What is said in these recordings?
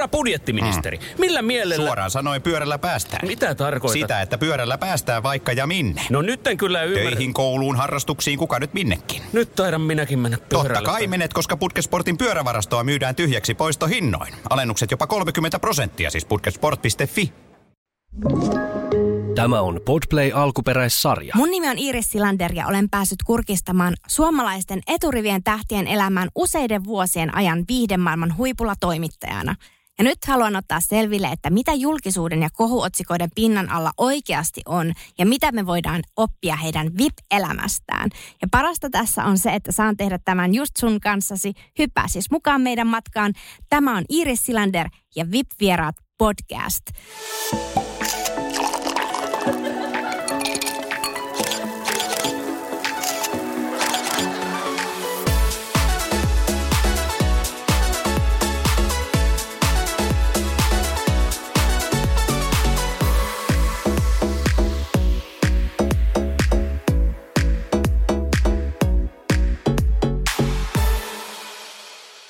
Herra budjettiministeri, mm. millä mielellä... Suoraan sanoen pyörällä päästään. Mitä tarkoitat? Sitä, että pyörällä päästään vaikka ja minne. No nyt en kyllä ymmärrä. Töihin, kouluun, harrastuksiin, kuka nyt minnekin. Nyt taidan minäkin mennä pyörällä. Totta kai menet, koska Putkesportin pyörävarastoa myydään tyhjäksi poistohinnoin. Alennukset jopa 30 prosenttia, siis putkesport.fi. Tämä on Podplay alkuperäissarja. Mun nimi on Iiris Silander ja olen päässyt kurkistamaan suomalaisten eturivien tähtien elämään useiden vuosien ajan viihdemaailman huipulla toimittajana. Ja nyt haluan ottaa selville, että mitä julkisuuden ja kohuotsikoiden pinnan alla oikeasti on ja mitä me voidaan oppia heidän VIP-elämästään. Ja parasta tässä on se, että saan tehdä tämän just sun kanssasi. Hyppää siis mukaan meidän matkaan. Tämä on Iiris Silander ja VIP-vieraat podcast.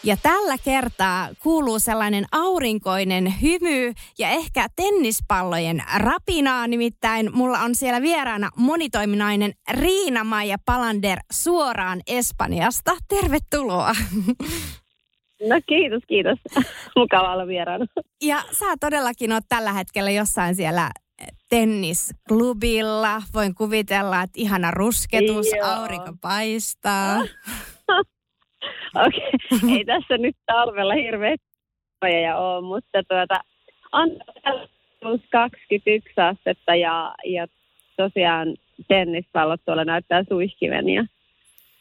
Ja tällä kertaa kuuluu sellainen aurinkoinen hymy ja ehkä tennispallojen rapinaa. Nimittäin mulla on siellä vieraana monitoiminainen Riina-Maija Palander suoraan Espanjasta. Tervetuloa. No kiitos, kiitos. Mukava olla vieraana. Ja sä todellakin oot tällä hetkellä jossain siellä tennisklubilla. Voin kuvitella, että ihana rusketus, Joo. aurinko paistaa. Okei, okay. ei tässä nyt talvella hirveästi ja ole, mutta tuota, on plus 21 astetta ja, ja tosiaan tennispallot tuolla näyttää suihkiven ja,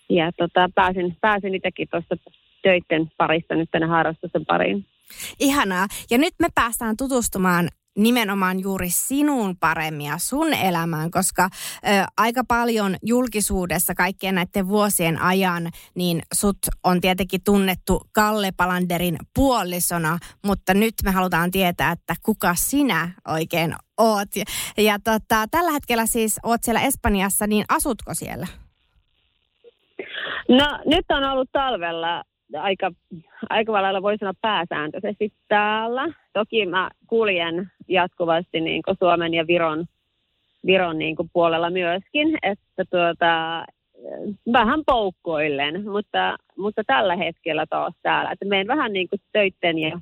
ja tota, pääsin, pääsin itsekin tuosta töiden parista nyt tänne harrastusten pariin. Ihanaa. Ja nyt me päästään tutustumaan nimenomaan juuri sinun paremmin ja sun elämään, koska ö, aika paljon julkisuudessa kaikkien näiden vuosien ajan, niin sut on tietenkin tunnettu Kalle Palanderin puolisona, mutta nyt me halutaan tietää, että kuka sinä oikein oot. Ja, ja tota, tällä hetkellä siis oot siellä Espanjassa, niin asutko siellä? No nyt on ollut talvella aika, aika lailla voi sanoa pääsääntöisesti täällä. Toki mä kuljen jatkuvasti niin kuin Suomen ja Viron, Viron niin kuin puolella myöskin, että tuota, vähän poukkoillen, mutta, mutta tällä hetkellä taas täällä. Että menen vähän niin kuin töitten ja,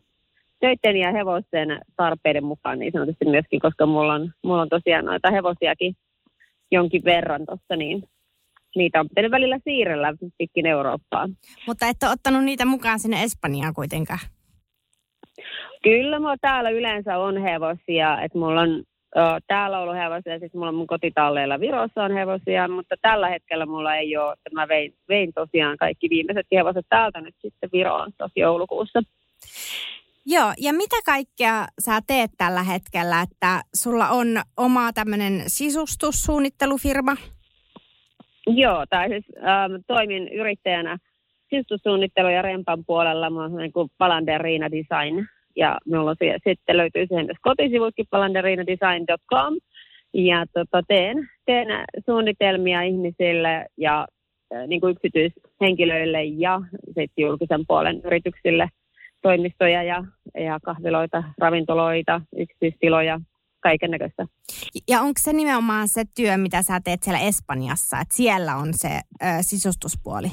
töitten ja hevosten tarpeiden mukaan niin sanotusti myöskin, koska mulla on, mulla on tosiaan noita hevosiakin jonkin verran tuossa, niin niitä on pitänyt välillä siirrellä pitkin Eurooppaa. Mutta et ole ottanut niitä mukaan sinne Espanjaan kuitenkaan? Kyllä, mulla täällä yleensä on hevosia, että mulla on o, täällä ollut hevosia, siis mulla on mun kotitalleilla Virossa on hevosia, mutta tällä hetkellä mulla ei ole, että mä vein, vein tosiaan kaikki viimeiset hevoset täältä nyt sitten Viroon tosi joulukuussa. Joo, ja mitä kaikkea sä teet tällä hetkellä, että sulla on oma tämmöinen sisustussuunnittelufirma? Joo, tai siis ähm, toimin yrittäjänä sisustussuunnittelu ja rempan puolella. Mä olen niin kuin Palander Riina Design. Ja minulla on sitten löytyy siihen myös kotisivutkin palanderinadesign.com. Ja tota, teen, teen suunnitelmia ihmisille ja äh, niin kuin yksityishenkilöille ja sitten julkisen puolen yrityksille toimistoja ja, ja kahviloita, ravintoloita, yksityistiloja, kaiken näköistä. Ja onko se nimenomaan se työ, mitä sä teet siellä Espanjassa, että siellä on se ö, sisustuspuoli?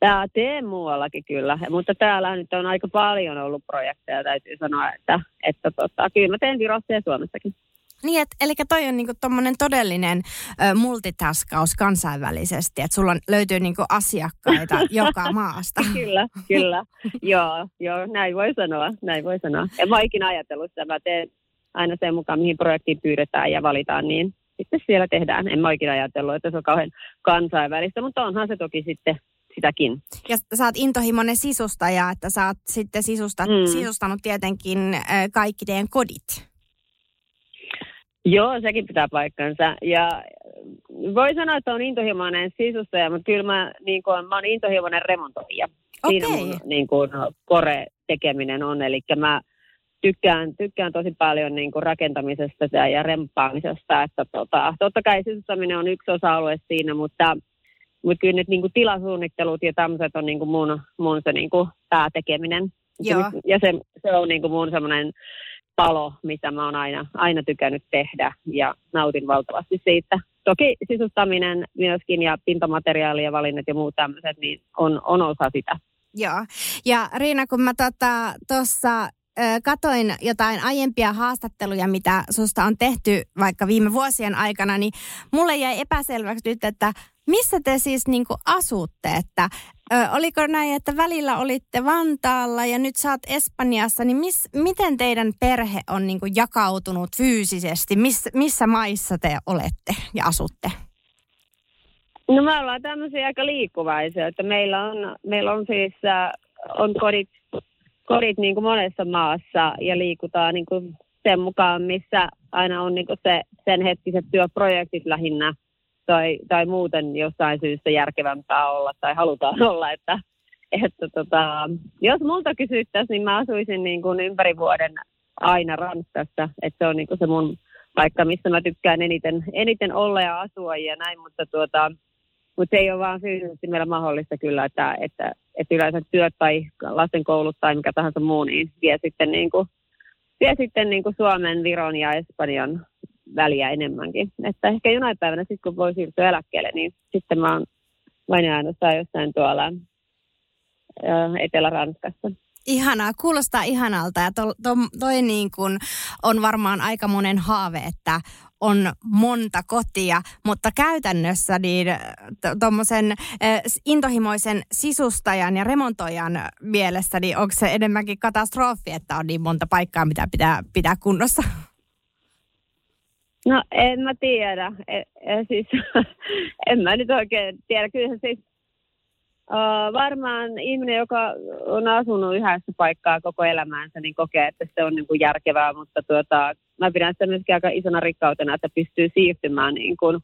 Tämä teen muuallakin kyllä, mutta täällä nyt on aika paljon ollut projekteja, täytyy sanoa, että, että tota, kyllä mä teen Virossa ja Suomessakin. Niin, et, eli toi on niinku tommonen todellinen ö, multitaskaus kansainvälisesti, että sulla on, löytyy niinku asiakkaita joka maasta. Kyllä, kyllä. joo, joo, näin voi sanoa, näin voi sanoa. En mä ikinä ajatellut sitä, mä teen aina sen mukaan, mihin projektiin pyydetään ja valitaan, niin sitten siellä tehdään. En mä oikein ajatellut, että se on kauhean kansainvälistä, mutta onhan se toki sitten sitäkin. Ja sä oot intohimoinen sisustaja, että sä oot sitten sisustat, mm. sisustanut tietenkin kaikki teidän kodit. Joo, sekin pitää paikkansa. Ja voi sanoa, että on intohimoinen sisustaja, mutta kyllä mä, niin kuin, mä oon intohimoinen remontoija. Okay. Siinä mun niin kuin, kore tekeminen on. Eli mä tykkään, tykkään tosi paljon niin kuin rakentamisesta ja rempaamisesta. Että tota, totta kai sisustaminen on yksi osa-alue siinä, mutta, mutta kyllä nyt niin kuin tilasuunnittelut ja tämmöiset on niin kuin mun, mun se niin kuin päätekeminen. Joo. Ja se, se on niin kuin mun semmoinen palo, mitä mä oon aina, aina tykännyt tehdä ja nautin valtavasti siitä. Toki sisustaminen myöskin ja pintamateriaali ja valinnat ja muut tämmöiset, niin on, on osa sitä. Joo. Ja Riina, kun mä tuossa tota, katoin jotain aiempia haastatteluja, mitä susta on tehty vaikka viime vuosien aikana, niin mulle jäi epäselväksi nyt, että missä te siis niin asutte? Että, ö, oliko näin, että välillä olitte Vantaalla ja nyt oot Espanjassa, niin mis, miten teidän perhe on niin jakautunut fyysisesti? Miss, missä maissa te olette ja asutte? No me ollaan tämmöisiä aika liikkuvaisia, että meillä on, meillä on siis äh, on kodit kodit niin kuin monessa maassa ja liikutaan niin kuin sen mukaan, missä aina on niin kuin se, sen hetkiset työprojektit lähinnä tai, tai muuten jostain syystä järkevämpää olla tai halutaan olla, että, että tota, jos multa kysyttäisiin, niin mä asuisin niin kuin ympäri vuoden aina Ranskassa, että se on niin kuin se mun paikka, missä mä tykkään eniten, eniten olla ja asua ja näin, mutta tuota, mutta se ei ole vaan fyysisesti meillä mahdollista kyllä, että, että, että yleensä työt tai lasten koulut tai mikä tahansa muu, niin vie sitten, niin kuin, vie sitten niin kuin Suomen, Viron ja Espanjan väliä enemmänkin. Että ehkä jonain päivänä sitten, kun voi siirtyä eläkkeelle, niin sitten mä oon vain ainoastaan jossain tuolla Etelä-Ranskassa. Ihanaa, kuulostaa ihanalta ja to, to, toi niin kuin on varmaan aika monen haave, että on monta kotia, mutta käytännössä niin tuommoisen äh, intohimoisen sisustajan ja remontoijan mielessä, niin onko se enemmänkin katastrofi, että on niin monta paikkaa, mitä pitää pitää kunnossa? No en mä tiedä. E, e, siis, en mä nyt oikein tiedä. Kyllä siis Uh, varmaan ihminen, joka on asunut yhdessä paikkaa koko elämäänsä, niin kokee, että se on niin kuin järkevää, mutta tuota, mä pidän sitä myöskin aika isona rikkautena, että pystyy siirtymään niin kuin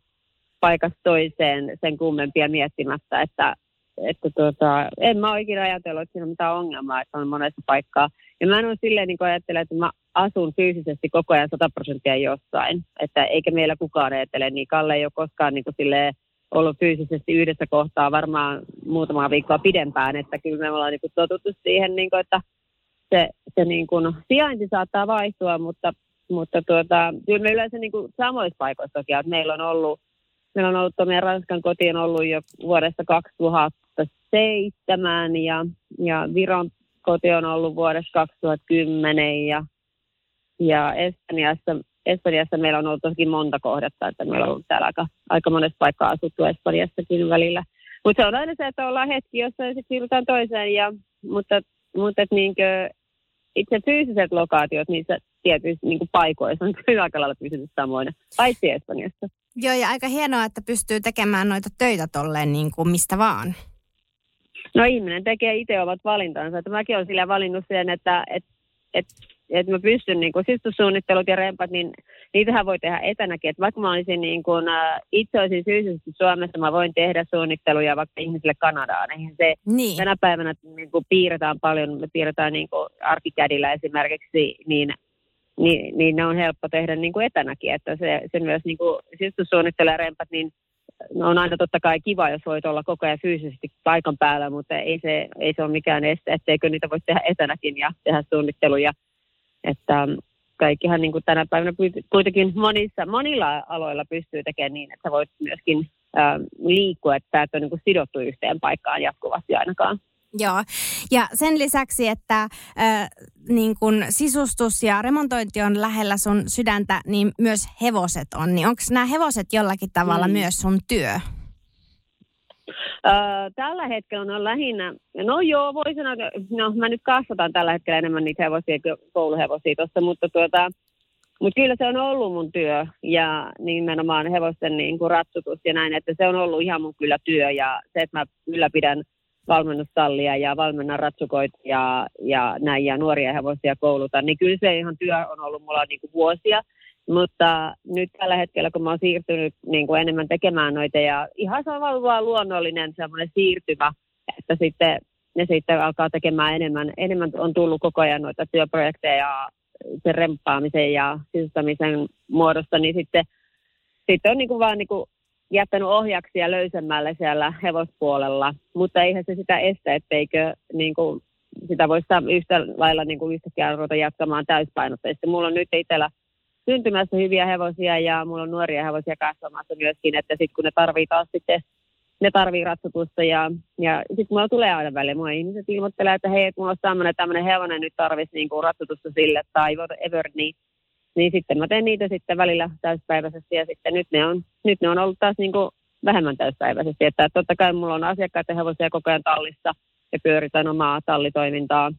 paikasta toiseen sen kummempia miettimättä, että, että tuota, en mä oikein ajatellut, että siinä on mitään ongelmaa, että on monessa paikkaa. Ja mä en ole silleen niin ajattele, että mä asun fyysisesti koko ajan 100 prosenttia jossain, että eikä meillä kukaan ajattele, niin Kalle ei ole koskaan niin kuin silleen, ollut fyysisesti yhdessä kohtaa varmaan muutamaa viikkoa pidempään, että kyllä me ollaan niin kuin totuttu siihen, niin kuin, että se, se niin kuin sijainti saattaa vaihtua, mutta, mutta tuota, kyllä me yleensä niin kuin samoissa paikoissa toki, että meillä on ollut, meillä on ollut meidän Ranskan koti on ollut jo vuodesta 2007 ja, ja Viron koti on ollut vuodesta 2010 ja, ja Espanjassa Espanjassa meillä on ollut tosi monta kohdetta, että meillä on ollut täällä aika, aika monessa paikkaa asuttu Espanjassakin välillä. Mutta se on aina se, että ollaan hetki, jossa sitten siirrytään toiseen, ja, mutta, mutta et niinkö, itse fyysiset lokaatiot niissä tietyissä niin paikoissa on kyllä aika lailla pysynyt samoina, paitsi Espanjassa. Joo, ja aika hienoa, että pystyy tekemään noita töitä tolleen niin kuin mistä vaan. No ihminen tekee itse omat valintansa. Että mäkin olen sillä valinnut sen, että, että, että että mä pystyn niin sisustussuunnittelut ja rempat, niin niitähän voi tehdä etänäkin. Että vaikka mä olisin niin kuin, äh, itse olisin fyysisesti Suomessa, mä voin tehdä suunnitteluja vaikka ihmisille Kanadaan. Eihän se niin. tänä päivänä niin kuin piirretään paljon, me piirretään niin kuin arkikädillä esimerkiksi, niin niin, niin ne on helppo tehdä niin kuin etänäkin, että se, se myös niin kuin sisustussuunnittelu ja rempat, niin on aina totta kai kiva, jos voit olla koko ajan fyysisesti paikan päällä, mutta ei se, ei se ole mikään este, etteikö niitä voi tehdä etänäkin ja tehdä suunnitteluja että kaikkihan niin kuin tänä päivänä kuitenkin monissa, monilla aloilla pystyy tekemään niin, että voit myöskin ää, liikkua, että et ole niin kuin sidottu yhteen paikkaan jatkuvasti ainakaan. Joo, ja sen lisäksi, että äh, niin kun sisustus ja remontointi on lähellä sun sydäntä, niin myös hevoset on. Niin onko nämä hevoset jollakin tavalla mm. myös sun työ? Tällä hetkellä on lähinnä, no joo, voi sanoa, no mä nyt kasvatan tällä hetkellä enemmän niitä hevosia, kouluhevosia tuossa, mutta tuota, mutta kyllä se on ollut mun työ ja nimenomaan hevosten niin kuin ratsutus ja näin, että se on ollut ihan mun kyllä työ ja se, että mä ylläpidän valmennustallia ja valmennan ratsukoita ja, ja näin ja nuoria hevosia koulutan, niin kyllä se ihan työ on ollut mulla niin kuin vuosia. Mutta nyt tällä hetkellä, kun mä oon siirtynyt niin kuin enemmän tekemään noita ja ihan on vaan luonnollinen semmoinen siirtymä, että sitten ne sitten alkaa tekemään enemmän, enemmän on tullut koko ajan noita työprojekteja sen remppaamisen ja sisustamisen muodosta, niin sitten, sitten on niin kuin vaan niin kuin jättänyt ohjaksia löysemmälle siellä hevospuolella, mutta eihän se sitä estä, etteikö niin kuin sitä voisi yhtä lailla niin kuin yhtäkkiä ruveta jatkamaan täyspainotteisesti. Mulla on nyt itsellä syntymässä hyviä hevosia ja mulla on nuoria hevosia kasvamassa myöskin, että sitten kun ne tarvii taas sitten ne tarvii ratsastusta ja, ja sitten mulla tulee aina välillä. Mulla ihmiset ilmoittelee, että hei, että mulla on tämmöinen, tämmöinen hevonen nyt tarvitsisi niinku ratsastusta sille tai whatever, niin, niin sitten mä teen niitä sitten välillä täyspäiväisesti ja sitten nyt ne on, nyt ne on ollut taas niinku vähemmän täyspäiväisesti. Että totta kai mulla on asiakkaiden hevosia koko ajan tallissa ja pyöritän omaa tallitoimintaa.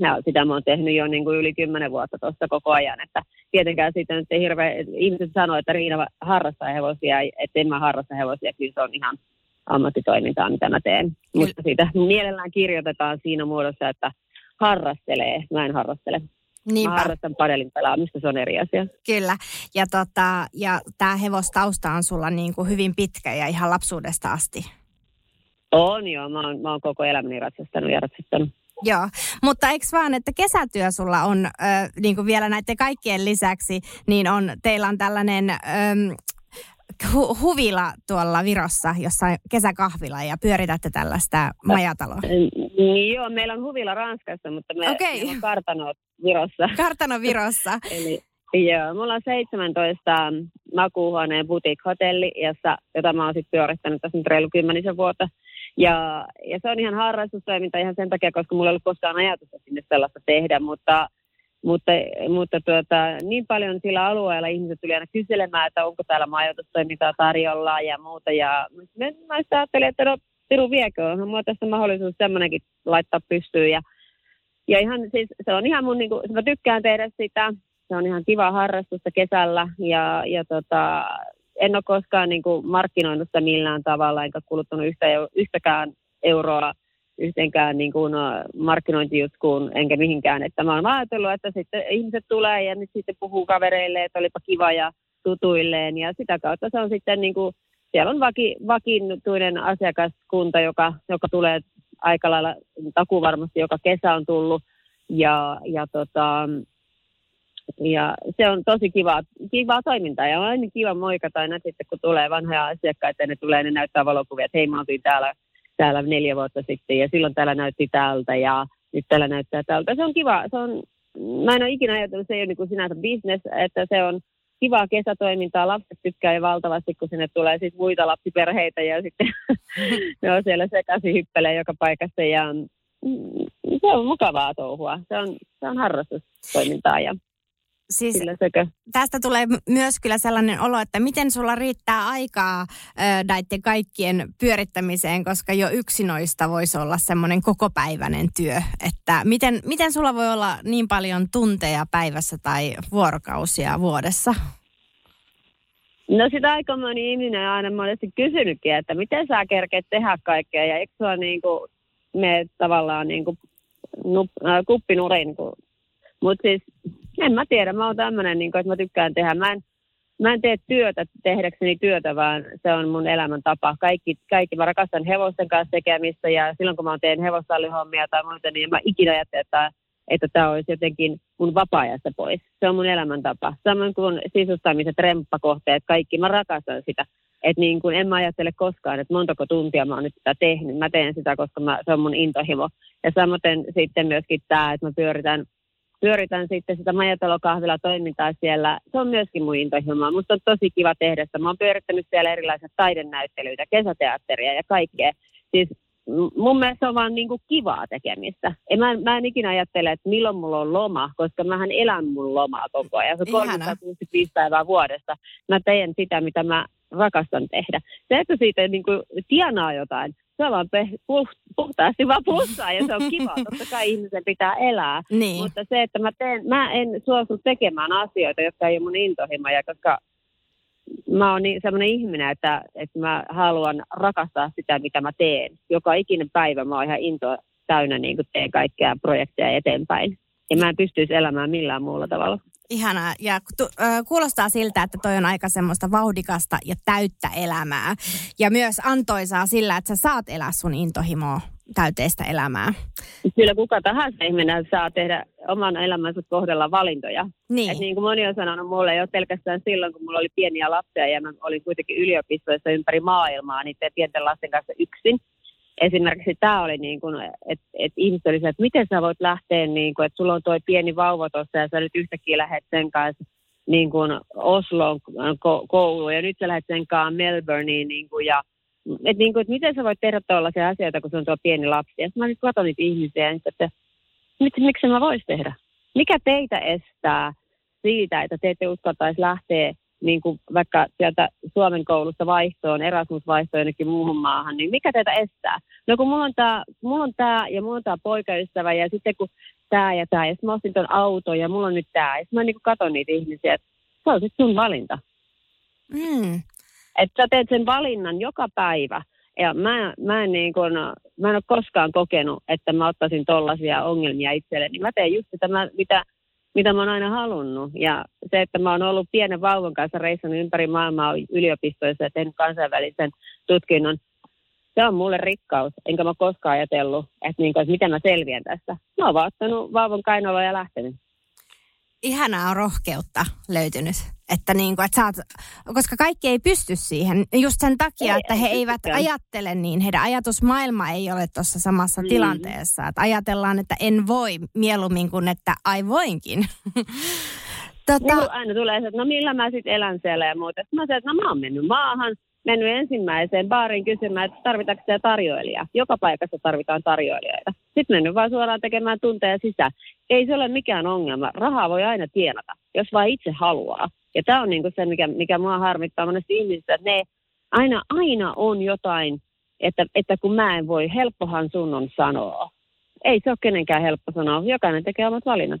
Ja sitä mä oon tehnyt jo niin kuin yli kymmenen vuotta tuosta koko ajan. Että tietenkään siitä nyt ei hirveä, ihmiset sanoo, että Riina harrastaa hevosia, että en mä harrasta hevosia, kyllä se on ihan ammattitoimintaa, mitä mä teen. Mutta siitä mielellään kirjoitetaan siinä muodossa, että harrastelee. Mä en harrastele. Niinpä. Mä harrastan padelin pelaamista, se on eri asia. Kyllä, ja, tota, ja tämä hevostausta on sulla niin kuin hyvin pitkä ja ihan lapsuudesta asti. On joo, mä oon, mä oon koko elämäni ratsastanut ja ratsastanut. Joo, mutta eikö vaan, että kesätyö sulla on äh, niin kuin vielä näiden kaikkien lisäksi, niin on, teillä on tällainen ähm, hu- huvila tuolla Virossa, jossa on kesäkahvila ja pyöritätte tällaista majataloa. Niin joo, meillä on huvila Ranskassa, mutta me, okay. meillä on kartano Virossa. Kartano Virossa. Eli Joo, mulla on 17 makuuhuoneen boutique-hotelli, jossa, jota mä oon sitten pyörittänyt tässä nyt reilu kymmenisen vuotta. Ja, ja se on ihan harrastustoiminta ihan sen takia, koska mulla ei ollut koskaan ajatusta sinne sellaista tehdä, mutta mutta, mutta tuota, niin paljon sillä alueella ihmiset tuli aina kyselemään, että onko täällä majoitustoimintaa tarjolla ja muuta. Ja mä ajattelin, että no Piru viekö, on mulla tässä mahdollisuus semmoinenkin laittaa pystyyn. Ja, ja ihan, siis, se on ihan mun, niin kuin, mä tykkään tehdä sitä. Se on ihan kiva harrastusta kesällä ja, ja tota, en ole koskaan niin kuin markkinoinut sitä millään tavalla, enkä kuluttanut yhtä, yhtäkään euroa yhteenkään niin kuin markkinointijutkuun enkä mihinkään. Että mä oon ajatellut, että sitten ihmiset tulee ja nyt sitten puhuu kavereille, että olipa kiva ja tutuilleen. Ja sitä kautta se on sitten niin kuin, siellä on vaki, vakiintuinen asiakaskunta, joka, joka tulee aika lailla takuvarmasti joka kesä on tullut. Ja, ja tota, ja se on tosi kiva, kivaa toimintaa ja on aina kiva moikata aina sitten, kun tulee vanhoja asiakkaita ja ne tulee, ne näyttää valokuvia, että hei mä oltiin täällä, täällä neljä vuotta sitten ja silloin täällä näytti täältä ja nyt täällä näyttää täältä. Se on kiva, se on, mä en ole ikinä ajatellut, se ei ole niin kuin sinänsä business, että se on kivaa kesätoimintaa. Lapset tykkää jo valtavasti, kun sinne tulee siis muita lapsiperheitä ja sitten ne on siellä sekaisin hyppelee joka paikassa ja mm, se on mukavaa touhua. Se on, se on harrastustoimintaa ja Siis tästä tulee myös kyllä sellainen olo, että miten sulla riittää aikaa näiden kaikkien pyörittämiseen, koska jo yksi noista voisi olla semmoinen kokopäiväinen työ. Että miten, miten sulla voi olla niin paljon tunteja päivässä tai vuorokausia vuodessa? No sitä aika moni ihminen aina monesti kysynytkin, että miten sä kerkeet tehdä kaikkea ja eikö sua niin kuin, me tavallaan niin kuin, nup, äh, kuppinurin mutta siis en mä tiedä, mä oon tämmöinen, niin että mä tykkään tehdä. Mä en, mä en tee työtä tehdäkseni työtä, vaan se on mun elämäntapa. Kaikki, kaikki, mä rakastan hevosten kanssa tekemistä ja silloin kun mä teen hevostallihommia tai muuta, niin mä ikinä ajattelen, että, että tämä olisi jotenkin mun vapaa-ajasta pois. Se on mun elämäntapa. Samoin kuin sisustamiset, remppakohteet, kaikki. Mä rakastan sitä. Että niin kuin en mä ajattele koskaan, että montako tuntia mä oon nyt sitä tehnyt. Mä teen sitä, koska mä, se on mun intohimo. Ja samoin sitten myöskin tämä, että mä pyöritän pyöritän sitten sitä majatalokahvila toimintaa siellä. Se on myöskin mun intohimoa. Musta on tosi kiva tehdä sitä. Mä oon pyörittänyt siellä erilaisia taidennäyttelyitä, kesäteatteria ja kaikkea. Siis mun mielestä se on vaan niinku kivaa tekemistä. En, mä, mä en ikinä ajattele, että milloin mulla on loma, koska mähän elän mun lomaa koko ajan. Se on 365 päivää vuodesta. Mä teen sitä, mitä mä rakastan tehdä. Se, että siitä niin kuin tienaa jotain, se on vaan puhtaasti vaan plussaa ja se on kiva. Totta kai ihmisen pitää elää. Niin. Mutta se, että mä, teen, mä en suostu tekemään asioita, jotka ei ole mun intohimoja, koska mä oon niin sellainen ihminen, että, että mä haluan rakastaa sitä, mitä mä teen. Joka ikinen päivä mä oon ihan into täynnä niin kuin teen kaikkea projekteja eteenpäin. Ja mä en pystyisi elämään millään muulla tavalla. Ihanaa. Ja tu, äh, kuulostaa siltä, että toi on aika semmoista vauhdikasta ja täyttä elämää. Ja myös antoisaa sillä, että sä saat elää sun intohimoa täyteistä elämää. Kyllä kuka tahansa ihminen saa tehdä oman elämänsä kohdalla valintoja. Niin. Et niin kuin moni on sanonut mulle jo pelkästään silloin, kun mulla oli pieniä lapsia ja mä olin kuitenkin yliopistoissa ympäri maailmaa niiden pienten lasten kanssa yksin. Esimerkiksi tämä oli niin kuin, että et ihmiset oli että miten sä voit lähteä, niin kuin, että sulla on toi pieni vauva tuossa ja sä nyt yhtäkkiä lähdet sen kanssa niin kuin Osloon ko- kouluun ja nyt sä lähdet sen kanssa Melbourneen niin kuin, ja että niin kuin, että miten sä voit tehdä tällaisia asioita, kun se on tuo pieni lapsi. Ja mä nyt katson niitä ihmisiä ja että mit, miksi mä vois tehdä? Mikä teitä estää siitä, että te ette uskaltaisi lähteä niin kuin vaikka sieltä Suomen koulusta vaihtoon, Erasmus-vaihtoon jonnekin muuhun maahan, niin mikä teitä estää? No kun mulla on tämä, mulla on tää ja mulla on tämä poikaystävä ja sitten kun tämä ja tämä ja sitten mä ostin ton auto ja mulla on nyt tämä. Ja sitten mä niin kuin katon niitä ihmisiä, että se on sitten sun valinta. Mm. Että sä teet sen valinnan joka päivä. Ja mä, mä, en niin kun, mä en ole koskaan kokenut, että mä ottaisin tollaisia ongelmia itselleni. Mä teen just sitä, mitä, mitä mä oon aina halunnut. Ja se, että mä oon ollut pienen vauvan kanssa reissannut ympäri maailmaa yliopistoissa ja tehnyt kansainvälisen tutkinnon, se on mulle rikkaus. Enkä mä koskaan ajatellut, että, niin kuin, että miten mä selviän tästä. Mä oon vaan ottanut vauvan kainaloa ja lähtenyt ihanaa rohkeutta löytynyt. Että niin kuin, että saat, koska kaikki ei pysty siihen. Just sen takia, ei, että he eivät pystykään. ajattele niin. Heidän ajatusmaailma ei ole tuossa samassa mm. tilanteessa. Että ajatellaan, että en voi mieluummin kuin, että ai voinkin. tota... Niin aina tulee se, että no millä mä sitten elän siellä ja muuta. Sitten mä sanoin, että no mä oon mennyt maahan, mennyt ensimmäiseen baariin kysymään, että tarvitaanko siellä tarjoilijaa. Joka paikassa tarvitaan tarjoilijoita. Sitten mennyt vaan suoraan tekemään tunteja sisään. Ei se ole mikään ongelma. Rahaa voi aina tienata, jos vain itse haluaa. Ja tämä on niinku se, mikä, mikä mua harmittaa monesti ihmisistä, että ne aina, aina on jotain, että, että kun mä en voi, helppohan sun on sanoa. Ei se ole kenenkään helppo sanoa. Jokainen tekee omat valinnat.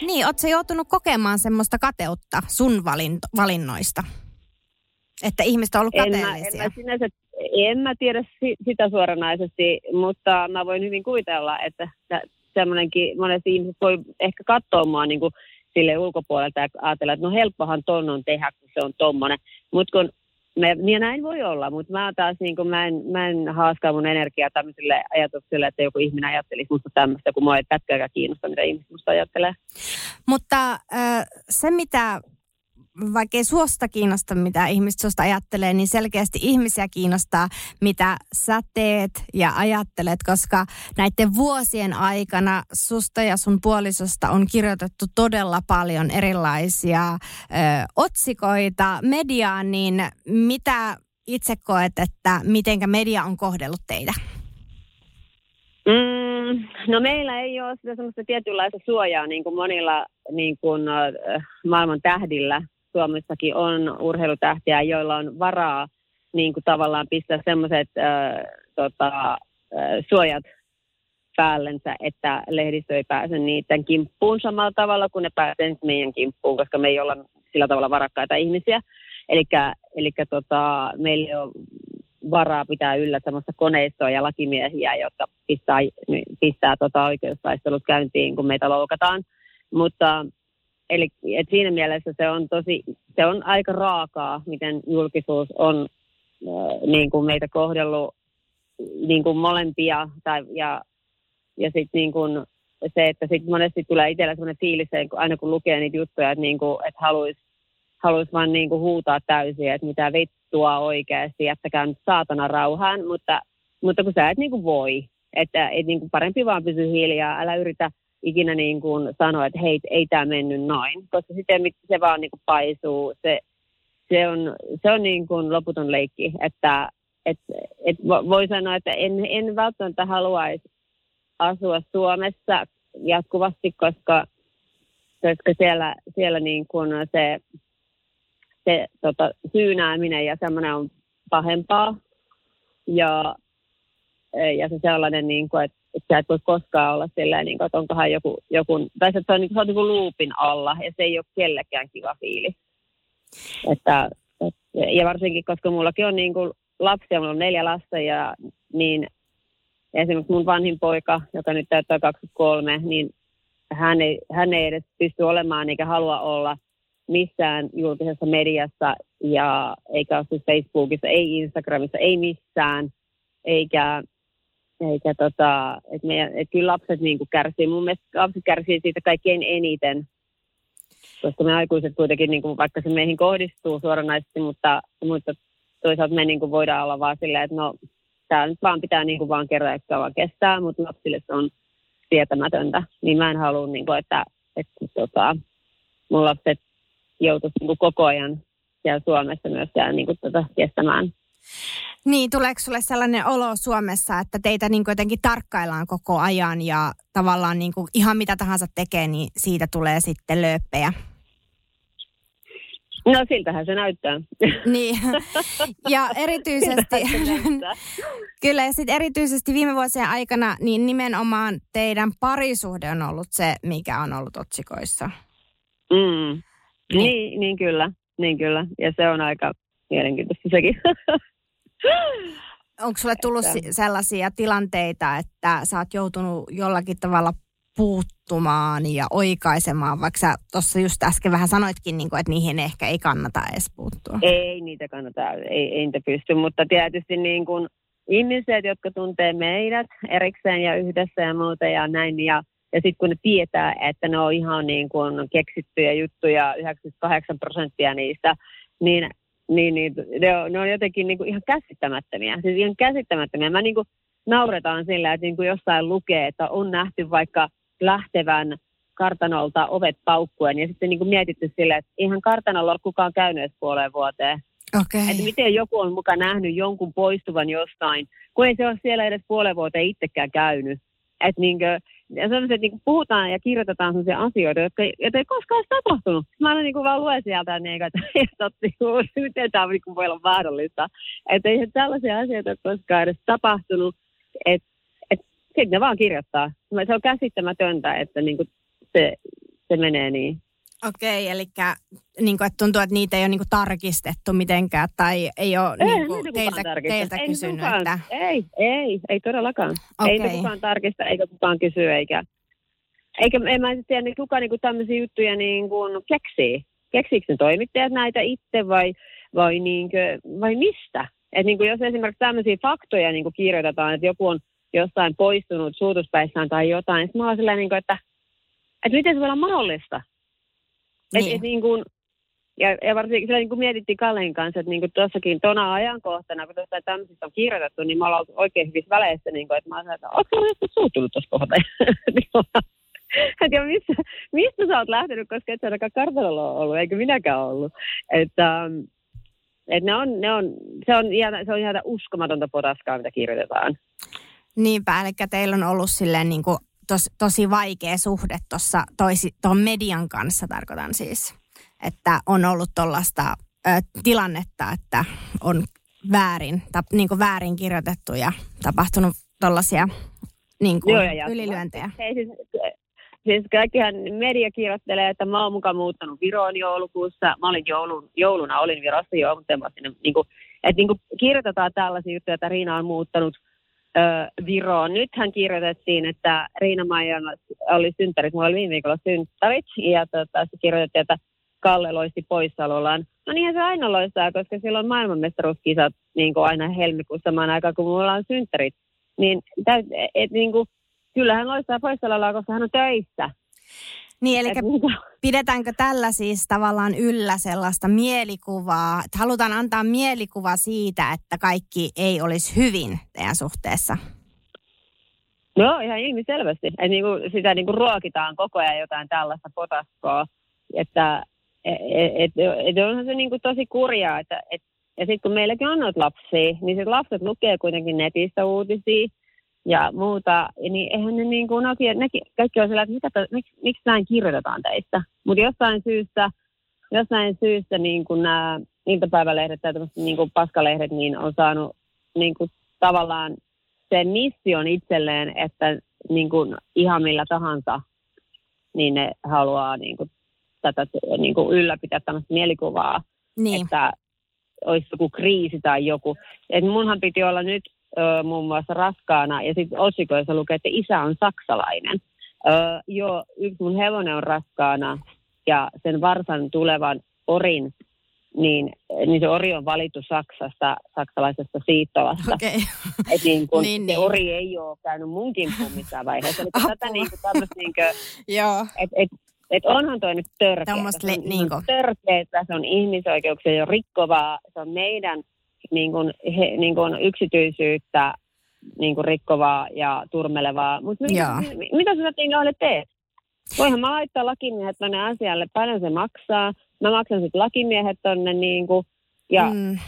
Niin, ootko joutunut kokemaan semmoista kateutta sun valinto, valinnoista? Että ihmiset on ollut kateellisia? En mä, en mä, sinänsä, en mä tiedä sitä suoranaisesti, mutta mä voin hyvin kuvitella, että semmoinenkin, monesti ihmiset voi ehkä katsoa mua niin kuin sille ulkopuolelta ja ajatella, että no helppohan ton on tehdä, kun se on tommonen. Mutta kun me, niin näin voi olla, mutta mä taas niin kuin, mä, en, mä en haaskaa mun energiaa tämmöiselle ajatukselle, että joku ihminen ajattelisi musta tämmöistä, kun mua ei pätkääkään kiinnosta, mitä ihmiset musta ajattelee. Mutta äh, se, mitä vaikka ei suosta kiinnosta, mitä ihmiset suosta ajattelee, niin selkeästi ihmisiä kiinnostaa, mitä sä teet ja ajattelet, koska näiden vuosien aikana susta ja sun puolisosta on kirjoitettu todella paljon erilaisia ö, otsikoita mediaan, niin mitä itse koet, että mitenkä media on kohdellut teitä? Mm, no meillä ei ole sitä semmoista tietynlaista suojaa niin kuin monilla niin kuin, maailman tähdillä Suomessakin on urheilutähtiä, joilla on varaa niin kuin tavallaan pistää semmoiset äh, tota, äh, suojat päällensä, että lehdistö ei pääse niiden kimppuun samalla tavalla kuin ne pääsee meidän kimppuun, koska me ei olla sillä tavalla varakkaita ihmisiä. Eli tota, meillä ei ole varaa pitää yllä sellaista koneistoa ja lakimiehiä, jotka pistää, pistää tota oikeustaistelut käyntiin, kun meitä loukataan. Mutta Eli et siinä mielessä se on tosi, se on aika raakaa, miten julkisuus on äh, niin kuin meitä kohdellut niin kuin molempia. Tai, ja ja sitten niin kuin se, että sit monesti tulee itsellä sellainen fiilis, aina kun lukee niitä juttuja, että, niin kuin, että haluaisi haluais vaan niin kuin huutaa täysin, että mitä vittua oikeasti, jättäkää nyt saatana rauhaan. Mutta mutta kun sä et niin kuin voi, että et niin kuin parempi vaan pysy hiljaa, älä yritä ikinä niin kuin sanoa, että hei, ei tämä mennyt noin, koska sitten se vaan niin kuin paisuu, se, se on, se on niin kuin loputon leikki, että et, et voi sanoa, että en, en välttämättä haluaisi asua Suomessa jatkuvasti, koska, koska siellä, siellä niin kuin se, se tota, syynääminen ja semmoinen on pahempaa. Ja, ja se sellainen, niin kuin, että, että sä et voi koskaan olla silleen, niin että onkohan joku, joku tai se on, niin kuin, se on niin kuin luupin alla ja se ei ole kellekään kiva fiilis. Että, et, ja varsinkin, koska mullakin on niin kuin lapsia, mulla on neljä lasta ja niin esimerkiksi mun vanhin poika, joka nyt täyttää 23, niin hän ei, hän ei edes pysty olemaan eikä halua olla missään julkisessa mediassa ja eikä ole siis Facebookissa, ei Instagramissa, ei missään, eikä, eikä tota, että meidän, et kyllä lapset niin kuin kärsii, mun mielestä lapset kärsii siitä kaikkein eniten, koska me aikuiset kuitenkin, niin kuin, vaikka se meihin kohdistuu suoranaisesti, mutta, mutta toisaalta me niin kuin voidaan olla vaan silleen, että no tämä nyt vaan pitää niin kuin vaan kerran kauan kestää, mutta lapsille se on sietämätöntä. Niin mä en halua, niin kuin, että, että tota, mun lapset joutuisi niin koko ajan siellä Suomessa myös siellä, niin kuin, tota, kestämään. Niin, tuleeko sulle sellainen olo Suomessa, että teitä niin jotenkin tarkkaillaan koko ajan ja tavallaan niin kuin ihan mitä tahansa tekee, niin siitä tulee sitten lööppejä? No siltähän se näyttää. Niin, ja erityisesti, kyllä ja sitten erityisesti viime vuosien aikana, niin nimenomaan teidän parisuhde on ollut se, mikä on ollut otsikoissa. Mm. Niin. niin, niin kyllä, niin kyllä. Ja se on aika mielenkiintoista sekin. Onko sulle tullut että... sellaisia tilanteita, että sä oot joutunut jollakin tavalla puuttumaan ja oikaisemaan, vaikka sä tuossa just äsken vähän sanoitkin, niin kuin, että niihin ehkä ei kannata edes puuttua. Ei niitä kannata, ei, ei niitä pysty, mutta tietysti niin kuin ihmiset, jotka tuntee meidät erikseen ja yhdessä ja muuta ja näin, ja, ja sitten kun ne tietää, että ne on ihan niin kuin keksittyjä juttuja, 98 prosenttia niistä, niin niin, niin ne, on, ne on jotenkin niin kuin ihan käsittämättömiä. Siis ihan käsittämättömiä. Mä niin kuin nauretaan sillä, että niin kuin jossain lukee, että on nähty vaikka lähtevän kartanolta ovet paukkuen ja sitten niin kuin mietitty sillä, että ihan kartanolla ole kukaan käynyt edes puoleen vuoteen. Okay. Että miten joku on mukaan nähnyt jonkun poistuvan jostain, kun ei se ole siellä edes puoleen vuoteen itsekään käynyt. Että niin kuin, ja sellaiset, niin puhutaan ja kirjoitetaan sellaisia asioita, jotka, jotka ei koskaan ole tapahtunut. Mä aina niin kuin vaan luen sieltä, niin, että totti, miten tämä niin voi olla mahdollista. Että eihän tällaisia asioita ole koskaan edes tapahtunut. Että sitten ne vaan kirjoittaa. Se on käsittämätöntä, että niin kuin se, se menee niin. Okei, eli niin kuin, että tuntuu, että niitä ei ole niin kuin, tarkistettu mitenkään tai ei ole ei, niin kuin, teiltä, teiltä ei kysynyt. Kukaan, että... Ei, ei, ei todellakaan. Okay. Ei kukaan tarkista eikä kukaan kysy eikä... Eikä en mä tiedä, niin kuka niin kuin tämmöisiä juttuja niin kuin keksii. Keksiikö ne toimittajat näitä itse vai, vai, niin kuin, vai mistä? Et niin kuin jos esimerkiksi tämmöisiä faktoja niin kuin kirjoitetaan, että joku on jostain poistunut suutuspäissään tai jotain. Sitten mä oon silleen, niin kuin, että, että miten se voi olla mahdollista? Niin. Et, et, niin kuin, ja, ja varsinkin sillä niin kuin mietittiin Kallen kanssa, että niin kuin tuossakin tona ajankohtana, kun tuosta tämmöisistä on kirjoitettu, niin mä ollaan oikein hyvissä väleissä, niin kuin, että mä oon että ootko joskus suuttunut tuossa kohdassa? en tiedä, missä, mistä sä oot lähtenyt, koska et sä ainakaan kartanolla ole ollut, eikä minäkään ollut. Että, et ne on, ne on, se, on, se on ihan uskomatonta potaskaa, mitä kirjoitetaan. Niinpä, eli teillä on ollut silleen niin kuin tos, tosi vaikea suhde tuon median kanssa, tarkoitan siis. Että on ollut tuollaista tilannetta, että on väärin, ta, niin kuin väärin kirjoitettu ja tapahtunut tuollaisia niin kuin Joo, ylilyöntejä. Siis, siis kaikkihan media kirjoittelee, että mä oon mukaan muuttanut Viroon joulukuussa. Mä olin joulun, jouluna, olin Virossa jo, mutta niin kuin, että niin kuin kirjoitetaan tällaisia juttuja, että Riina on muuttanut – Viroon. Nythän kirjoitettiin, että Riina Maijan oli synttärit. Mulla oli viime viikolla synttärit ja tota, se kirjoitettiin, että Kalle loisti poissaolollaan. No niinhän se aina loistaa, koska silloin maailmanmestaruuskisat niin kuin aina helmikuussa samaan aikaan, kun mulla on synttärit. Niin, et, et, niin kuin, kyllähän loistaa poissaolollaan, koska hän on töissä. Niin, eli Et mitä- pidetäänkö tällä siis tavallaan yllä sellaista mielikuvaa, että halutaan antaa mielikuva siitä, että kaikki ei olisi hyvin teidän suhteessa? No ihan ilmiselvästi. Että niinku, sitä niinku ruokitaan koko ajan jotain tällaista potaskoa. Että et, et, et onhan se niinku tosi kurjaa. Että, et, ja sitten kun meilläkin on noita lapsia, niin sit lapset lukee kuitenkin netistä uutisia ja muuta. Ja niin eihän ne niinku, nekin, nekin, kaikki on sillä, että mitä, miksi, miksi näin kirjoitetaan teistä. Mutta jostain syystä, jostain syystä niin kuin nämä iltapäivälehdet tai tämmöiset niin kuin paskalehdet niin on saanut niin kuin tavallaan sen mission itselleen, että niin kuin ihan millä tahansa, niin ne haluaa niin kuin tätä niin kuin ylläpitää tämmöistä mielikuvaa, Niin, että olisi joku kriisi tai joku. Et munhan piti olla nyt ö, muun muassa raskaana ja sitten otsikoissa lukee, että isä on saksalainen. Ö, joo, yksi mun hevonen on raskaana ja sen varsan tulevan orin, niin, niin se ori on valittu Saksasta, saksalaisesta siitolasta. okei. Et niin kun Niin, se niin. ori ei ole käynyt mun kimppuun missään vaiheessa. Eli Apua. tätä niin kuin, tämmöistä niin kuin, Joo. et, et, et onhan toi nyt törkeä. Tämmöistä Se on niinku. törkeetä, se on ihmisoikeuksia jo rikkovaa, se on meidän niin kuin, he, niin kuin yksityisyyttä niin kuin rikkovaa ja turmelevaa. Mutta mit, mit, mitä sä Tingalle teet? Voihan mä laittaa lakimiehet tonne asialle, paljon se maksaa. Mä maksan sitten lakimiehet tonne niin kuin, ja. Mm.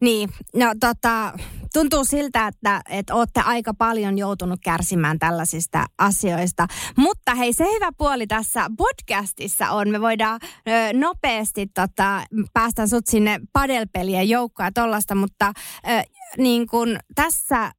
Niin, no tota, tuntuu siltä, että, että olette aika paljon joutunut kärsimään tällaisista asioista. Mutta hei, se hyvä puoli tässä podcastissa on, me voidaan ö, nopeasti tota, päästä sut sinne padelpelien joukkoon ja tollasta, mutta ö, niin kun tässä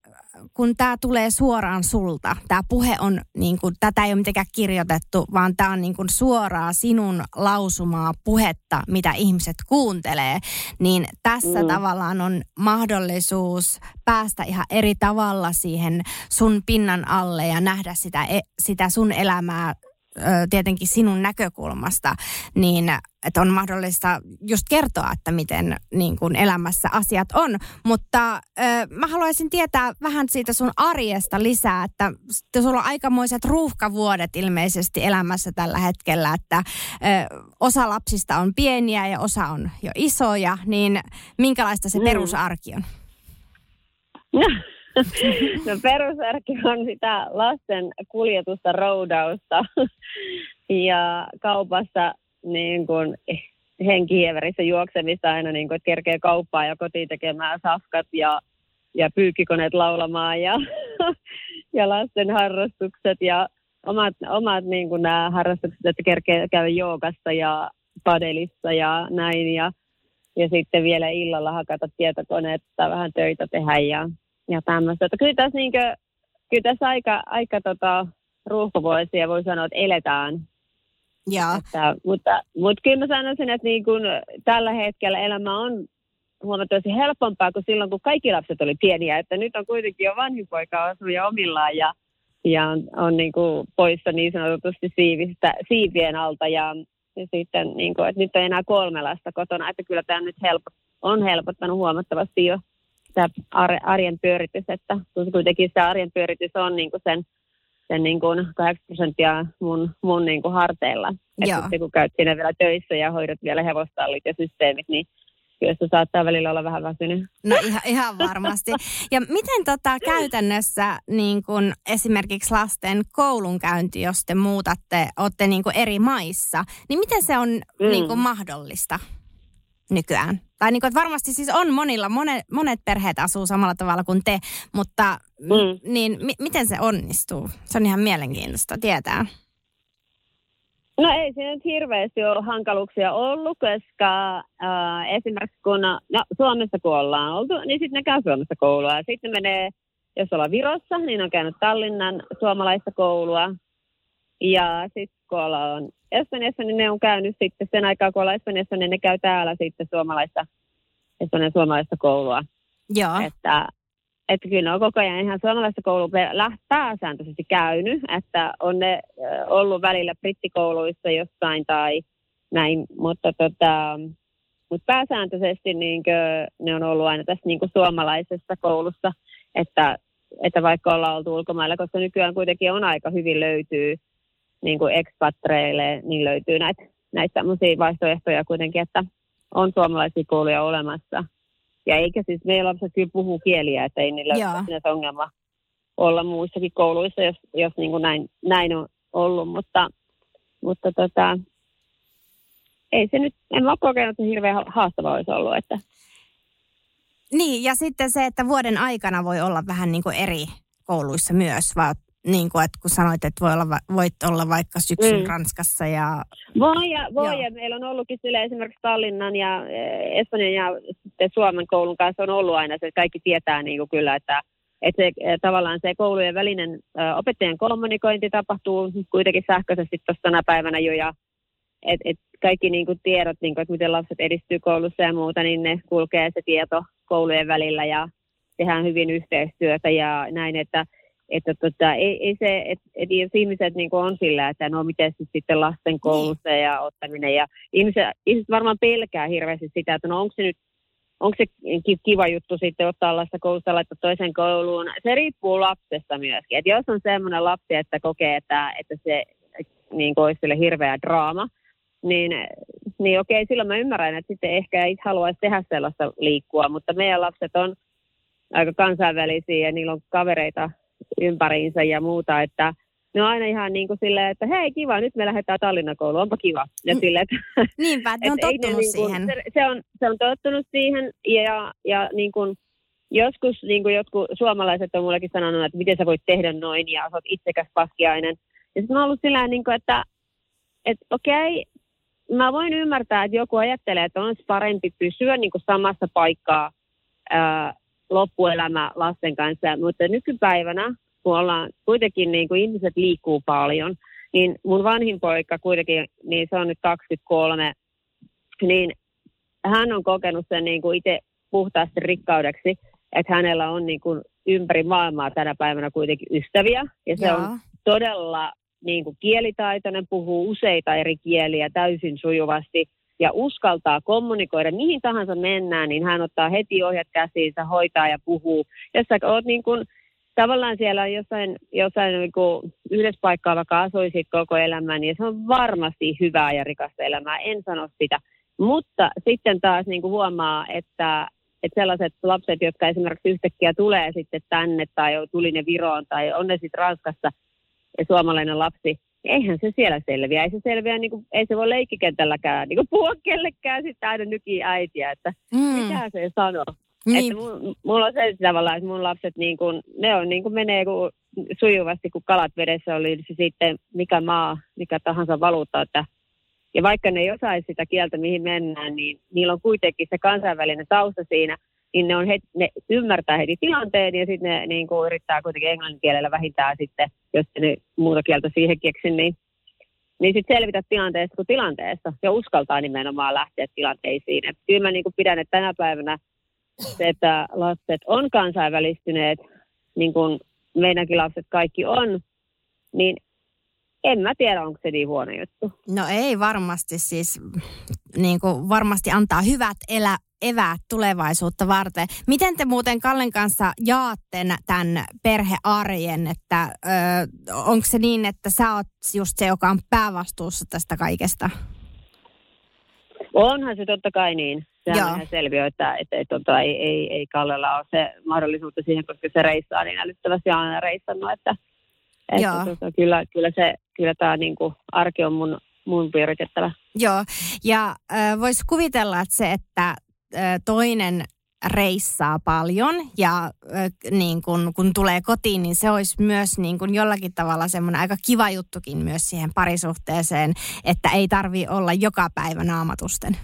kun tämä tulee suoraan sulta, tämä puhe on, niin kun, tätä ei ole mitenkään kirjoitettu, vaan tämä on niin kun suoraa sinun lausumaa puhetta, mitä ihmiset kuuntelee, niin tässä mm. tavallaan on mahdollisuus päästä ihan eri tavalla siihen sun pinnan alle ja nähdä sitä, e- sitä sun elämää tietenkin sinun näkökulmasta, niin että on mahdollista just kertoa, että miten niin kuin elämässä asiat on. Mutta ö, mä haluaisin tietää vähän siitä sun arjesta lisää, että sulla on aikamoiset ruuhkavuodet ilmeisesti elämässä tällä hetkellä, että ö, osa lapsista on pieniä ja osa on jo isoja, niin minkälaista se Mm. perusarki on? No perusarki on sitä lasten kuljetusta, roudausta. Ja kaupassa niin kuin henkihieverissä juoksemista aina, niin kuin, että kerkee kauppaa ja kotiin tekemään safkat ja, ja pyykkikoneet laulamaan ja, ja lasten harrastukset ja omat, omat niin kuin nämä harrastukset, että kerkee käydä joogassa ja padelissa ja näin. Ja, ja sitten vielä illalla hakata tietokoneet tai vähän töitä tehdä ja, ja tämmöistä. Että kyllä tässä, niin kuin, kyllä tässä aika, aika tota, ruuhkavuosia voi sanoa, että eletään. Joo. Että, mutta, mutta kyllä mä sanoisin, että niin kuin tällä hetkellä elämä on huomattavasti helpompaa kuin silloin, kun kaikki lapset oli pieniä. Että nyt on kuitenkin jo vanhin poika asuu jo omillaan ja, ja on, on niin kuin poissa niin sanotusti siivistä, siivien alta. Ja, ja sitten, niin kuin, että nyt on enää kolme lasta kotona. Että kyllä tämä nyt helpo, on helpottanut huomattavasti jo ar- arjen pyöritys. Että kun kuitenkin se arjen pyöritys on niin kuin sen sen niin kuin 80 prosenttia mun, mun niin kuin harteilla. Että sitten kun käyt siinä vielä töissä ja hoidat vielä hevostallit ja systeemit, niin kyllä se saattaa välillä olla vähän väsynyt. No ihan, ihan varmasti. Ja miten tota käytännössä niin kun esimerkiksi lasten koulunkäynti, jos te muutatte, olette niin kun eri maissa, niin miten se on mm. niin kun mahdollista nykyään? Tai niin kun, että varmasti siis on monilla, monet, monet perheet asuu samalla tavalla kuin te, mutta mm. niin mi- miten se onnistuu? Se on ihan mielenkiintoista tietää. No ei siinä nyt hirveästi ole hankaluuksia ollut, koska äh, esimerkiksi kun no, Suomessa kun ollaan oltu, niin sitten ne käy Suomessa koulua. Ja sitten ne menee, jos ollaan Virossa, niin on käynyt Tallinnan suomalaista koulua. Ja sitten kun ollaan Espanjassa, niin ne on käynyt sitten sen aikaa, kun ollaan Espanjassa, niin ne käy täällä sitten suomalaista, Espanjan suomalaista koulua. Joo. Että, että kyllä ne on koko ajan ihan suomalaista koulua pääsääntöisesti käynyt, että on ne ollut välillä brittikouluissa jossain tai näin, mutta tota, mutta pääsääntöisesti niin ne on ollut aina tässä niin suomalaisessa koulussa, että, että vaikka ollaan oltu ulkomailla, koska nykyään kuitenkin on aika hyvin löytyy niin kuin expatreille, niin löytyy näitä, näitä tämmöisiä vaihtoehtoja kuitenkin, että on suomalaisia kouluja olemassa. Ja eikä siis meillä lapset kyllä puhuu kieliä, että ei niillä Joo. ole sinänsä ongelma olla muissakin kouluissa, jos, jos niin kuin näin, näin on ollut, mutta, mutta tota, ei se nyt, en mä ole kokenut, että hirveän ha- haastavaa olisi ollut, että Niin, ja sitten se, että vuoden aikana voi olla vähän niin kuin eri kouluissa myös, vai niin kuin, että kun sanoit, että voi olla, voit olla vaikka syksyn Mm. Ranskassa ja... Voi ja, voi Joo. ja meillä on ollutkin sille esimerkiksi Tallinnan ja eh, Espanjan ja sitten Suomen koulun kanssa on ollut aina se, että kaikki tietää niin kuin kyllä, että, että se, eh, tavallaan se koulujen välinen ö, opettajien kommunikointi tapahtuu kuitenkin sähköisesti tuossa tänä päivänä jo ja et, et kaikki niin kuin tiedot, niin kuin, että miten lapset edistyy koulussa ja muuta, niin ne kulkee se tieto koulujen välillä ja tehdään hyvin yhteistyötä ja näin, että että tota, ei, ei se, että et jos ihmiset niin on sillä, että no miten se sitten lasten koulussa ja ottaminen ja ihmiset, ihmiset varmaan pelkää hirveästi sitä, että no onko se nyt onko se ki- kiva juttu sitten ottaa lasta koulusta laittaa toisen kouluun. Se riippuu lapsesta myöskin. Et jos on semmoinen lapsi, että kokee, että, että se niin olisi sille hirveä draama, niin, niin okei, silloin mä ymmärrän, että sitten ehkä ei haluaisi tehdä sellaista liikkua, mutta meidän lapset on aika kansainvälisiä ja niillä on kavereita ympäriinsä ja muuta, että ne on aina ihan niin kuin silleen, että hei kiva, nyt me lähdetään Tallinnan kouluun, onpa kiva. Ja Mm. silleen, että Niinpä, että ne on tottunut niinku- siihen. Se, se, on, se on tottunut siihen ja, ja niin kuin, joskus niin kuin jotkut suomalaiset on mullekin sanonut, että miten sä voit tehdä noin ja sä oot itsekäs paskiainen. Ja sitten on ollut sillä niin kuin, että, että okei, mä voin ymmärtää, että joku ajattelee, että on parempi pysyä niin kuin samassa paikkaa ää, loppuelämä lasten kanssa, mutta nykypäivänä, kun ollaan kuitenkin niin kuin ihmiset liikkuu paljon, niin mun vanhin poika kuitenkin, niin se on nyt 23, niin hän on kokenut sen niin kuin itse puhtaasti rikkaudeksi, että hänellä on niin kuin ympäri maailmaa tänä päivänä kuitenkin ystäviä, ja se Joo. on todella niin kuin kielitaitoinen, puhuu useita eri kieliä täysin sujuvasti ja uskaltaa kommunikoida. Mihin tahansa mennään, niin hän ottaa heti ohjat käsiinsä, hoitaa ja puhuu. Jos sä oot niin kuin, tavallaan siellä jossain, jossain niin kuin yhdessä paikkaa vaikka asuisit koko elämän, niin se on varmasti hyvää ja rikasta elämää, en sano sitä. Mutta sitten taas niin kuin huomaa, että, että sellaiset lapset, jotka esimerkiksi yhtäkkiä tulee sitten tänne tai tuli ne Viroon tai on ne sitten Ranskassa ja suomalainen lapsi, eihän se siellä selviä. Ei se selviä, niin kuin, ei se voi leikkikentälläkään niin kuin puhua kellekään sitten aina nykii äitiä, että Mm, mitä se sanoo. Niin, Että mulla on se tavallaan, että mun lapset niin kuin, ne on niin kuin menee kuin sujuvasti, kun kalat vedessä oli se sitten mikä maa, mikä tahansa valuutta. Että, ja vaikka ne ei osaisi sitä kieltä, mihin mennään, niin niillä on kuitenkin se kansainvälinen tausta siinä, niin ne, on heti, ne ymmärtää heti tilanteen ja sitten ne niin kuin yrittää kuitenkin englannin kielellä vähintään sitten, jos ne muuta kieltä siihen keksi, niin, niin sitten selvitä tilanteesta kuin tilanteesta ja uskaltaa nimenomaan lähteä tilanteisiin. Et kyllä mä niin kuin pidän, että tänä päivänä se, että lapset on kansainvälistyneet, niin kuin meidänkin lapset kaikki on, niin en mä tiedä, onko se niin huono juttu. no ei varmasti siis, niin kuin varmasti antaa hyvät elä, eväät tulevaisuutta varten. Miten te muuten Kallen kanssa jaatte tämän perhearjen, että ö, onko se niin, että sä oot just se, joka on päävastuussa tästä kaikesta? Onhan se totta kai niin. Sehän Joo. on ihan selviö, että, että, että, että ei, ei, ei Kallella ole se mahdollisuutta siihen, koska se reissaa niin älyttävästi aina reissannut, että, että tota, kyllä, kyllä, se, kyllä tämä niin kuin arki on mun, mun pyöritettävä. Joo, ja äh, voisi kuvitella, että se, että äh, toinen reissaa paljon ja äh, niin kun, kun tulee kotiin, niin se olisi myös niin kun jollakin tavalla semmoinen aika kiva juttukin myös siihen parisuhteeseen, että ei tarvi olla joka päivä naamatusten.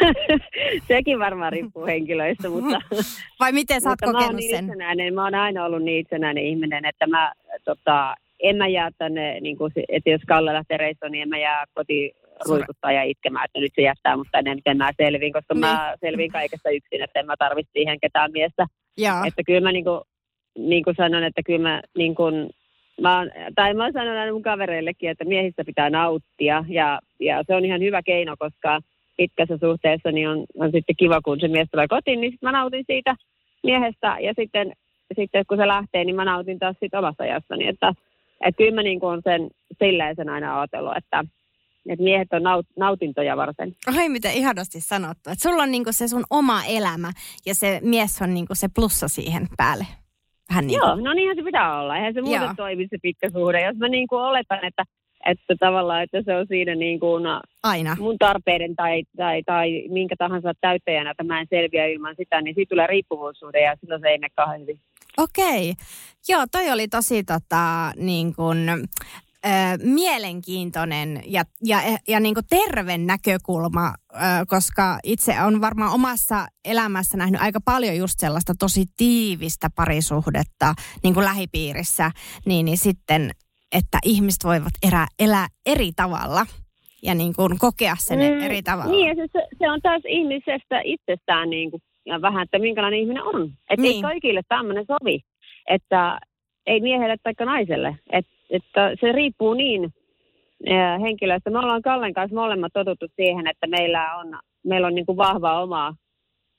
Sekin varmaan riippuu henkilöistä, mutta, Vai miten sä oot mutta mä kokenut niin sen? itsenäinen. Mä oon aina ollut niin itsenäinen ihminen, että mä tota, en mä jää tänne, niin kuin, että jos Kalle lähtee reissuun, niin en mä jää kotiin ruikuttaa ja itkemään, että nyt se jättää mut tänne, miten mä selviin, koska mä selviin kaikesta yksin, että en mä tarvitse siihen ketään miestä. Joo, Että kyllä mä niinku, niinku sanon, että kyllä mä niinku, mä oon, tai mä sanon aina mun kavereillekin, että miehistä pitää nauttia ja, ja se on ihan hyvä keino, koska pitkässä suhteessa niin on, on sitten kiva, kun se mies tulee kotiin, niin sit mä nautin siitä miehestä ja sitten, sitten kun se lähtee, niin mä nautin taas siitä omasta ajastani, että että kyllä mä niin kuin sen silleen aina ajatellut, että, että miehet on naut, nautintoja varten. Oi, miten ihanasti sanottu. Että sulla on niinku se sun oma elämä ja se mies on niinku se plussa siihen päälle. Vähän niin Joo, no niinhän se pitää olla. Eihän se muuten toimi se pitkä suhde. Jos mä niin kuin oletan, että, että tavallaan, että se on siinä niin kuin Aina. mun tarpeiden tai, tai, tai minkä tahansa täyttäjänä, että mä en selviä ilman sitä, niin siitä tulee riippuvuussuhde ja silloin se ei mene kauhean hyvin. Okei. Joo, toi oli tosi tota, niin kuin, ö, mielenkiintoinen ja, ja, ja niin kuin terve näkökulma, ö, koska itse on varmaan omassa elämässä nähnyt aika paljon just sellaista tosi tiivistä parisuhdetta niin kuin lähipiirissä, niin, niin sitten, että ihmiset voivat erää, elää eri tavalla ja niin kuin kokea sen mm, eri tavalla. Niin, ja se, se, on taas ihmisestä itsestään niin kuin, ja vähän, että minkälainen ihminen on. Että niin. ei kaikille tämmöinen sovi, että ei miehelle tai naiselle. Et, että se riippuu niin henkilöstä. Me ollaan Kallen kanssa molemmat totuttu siihen, että meillä on, meillä on niin kuin vahva oma,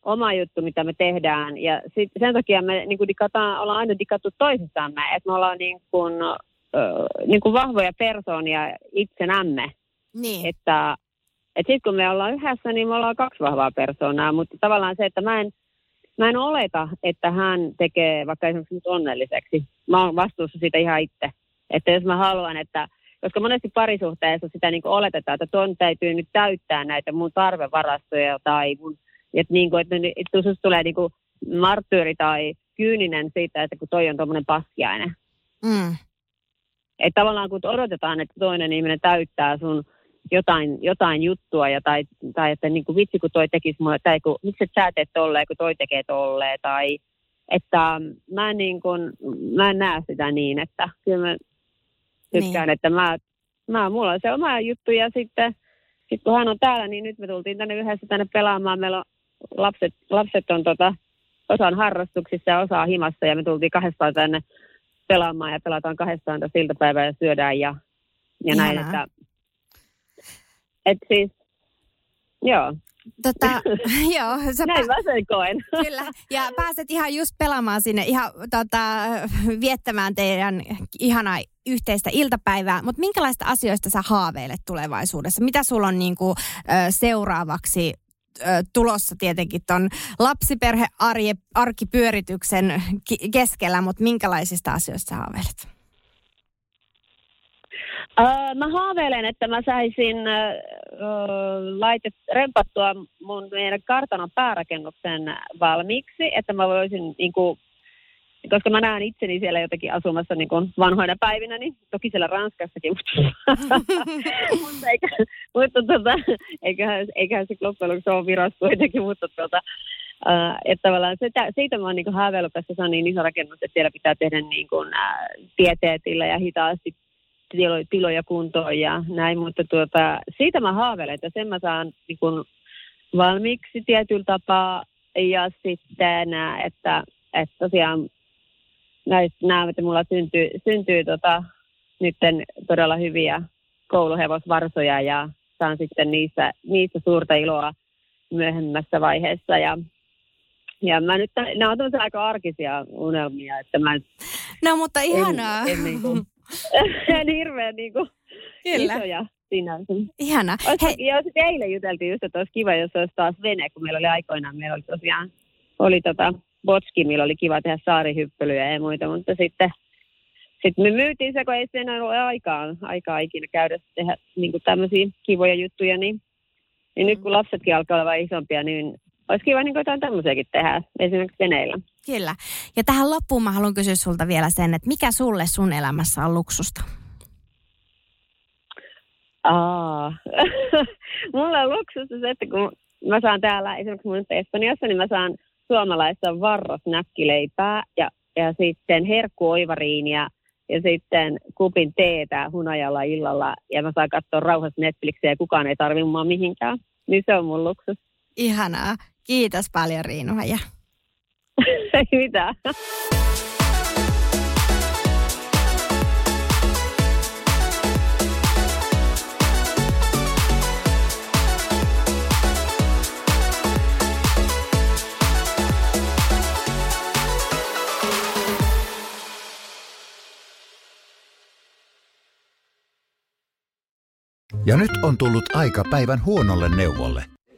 oma juttu, mitä me tehdään. Ja sit, sen takia me niin kuin dikataan, ollaan aina dikattu toisistamme, että me ollaan niin kuin, niin kuin vahvoja persoonia itsenämme. Niin. Että et sitten kun me ollaan yhdessä, niin me ollaan kaksi vahvaa persoonaa, mutta tavallaan se, että mä en, mä en oleta, että hän tekee vaikka esimerkiksi mut onnelliseksi. Mä oon vastuussa siitä ihan itse. Että jos mä haluan, että, koska monesti parisuhteessa sitä niin oletetaan, että ton täytyy nyt täyttää näitä mun tarvevarastoja tai mun, että, niin kuin, että, että susta tulee niin kuin marttyyri tai kyyninen siitä, että kun toi on tuommoinen paskiainen. Mm. Että tavallaan kun odotetaan, että toinen ihminen täyttää sun jotain, jotain juttua ja tai, tai että niin kuin vitsi kun toi tekisi mulle, tai kun, miksi et sä teet tolleen, kun toi tekee tolleen, tai että mä en, niin kuin, mä en näe sitä niin, että kyllä mä tykkään, niin. että mä, mä, mulla on se oma juttu ja sitten sit kun hän on täällä, niin nyt me tultiin tänne yhdessä tänne pelaamaan, meillä on lapset, lapset on tota, osa on harrastuksissa ja osa on himassa ja me tultiin kahdestaan tänne pelaamaan ja pelataan kahdestaan tässä iltapäivää ja syödään ja, ja näin, että et siis, joo, Tota, joo, sä näin mä sen koen. Kyllä, ja pääset ihan just pelaamaan sinne, ihan tota, viettämään teidän ihanaa yhteistä iltapäivää. Mutta minkälaista asioista sä haaveilet tulevaisuudessa? Mitä sulla on niinku, seuraavaksi tulossa tietenkin ton lapsiperhe-arkipyörityksen ki- keskellä, mutta minkälaisista asioista sä haaveilet? Öö, mä haaveilen, että mä saisin öö, laitet, rempattua mun meidän kartanon päärakennuksen valmiiksi, että mä voisin, niin kuin, koska mä näen itseni siellä jotenkin asumassa niin kuin vanhoina päivinä, niin toki siellä Ranskassakin, mutta, eikä, mutta tota, eiköhän, eiköhän se loppujen lopuksi ole virossa kuitenkin, mutta tota, Uh, että tavallaan sitä, siitä mä oon niin haaveillut, koska se on niin iso rakennus, että siellä pitää tehdä niin kuin, uh, tieteetillä ja hitaasti tiloja kuntoon ja näin, mutta tuota, siitä mä haaveilen, että sen mä saan niin kuin, valmiiksi tietyllä tapaa ja sitten, että, että tosiaan näen, että mulla syntyy, syntyy tota, nytten todella hyviä kouluhevosvarsoja ja saan sitten niissä, niissä suurta iloa myöhemmässä vaiheessa ja ja mä nyt, nämä on aika arkisia unelmia, että mä No mutta ihanaa. en, en, niin kuin, en hirveän niin kuin, Kyllä. isoja sinänsä. Ihana. Hei, Ja sitten eilen juteltiin just, että olisi kiva, jos olisi taas vene, kun meillä oli aikoinaan, meillä oli tosiaan, oli tota, botski, millä oli kiva tehdä saarihyppelyjä ja muita, mutta sitten sitten me myytiin se, kun ei se enää ole aikaa, aikaa ikinä käydä tehdä niin tämmöisiä kivoja juttuja, niin, niin nyt kun lapsetkin alkaa olla isompia, niin olisi kiva niin jotain tämmöisiäkin tehdä, esimerkiksi veneillä. Kyllä. Ja tähän loppuun mä haluan kysyä sulta vielä sen, että mikä sulle sun elämässä on luksusta? Aa. Mulla on luksusta se, että kun mä saan täällä esimerkiksi mun Espanjassa, niin mä saan suomalaista varrosnäkkileipää ja, ja sitten herkkuoivariinia ja sitten kupin teetä hunajalla illalla ja mä saan katsoa rauhassa Netflixiä ja kukaan ei tarvi mua mihinkään. Niin se on mun luksus. Ihanaa. Kiitos paljon Riinu ja ei mitään. Ja nyt on tullut aika päivän huonolle neuvolle.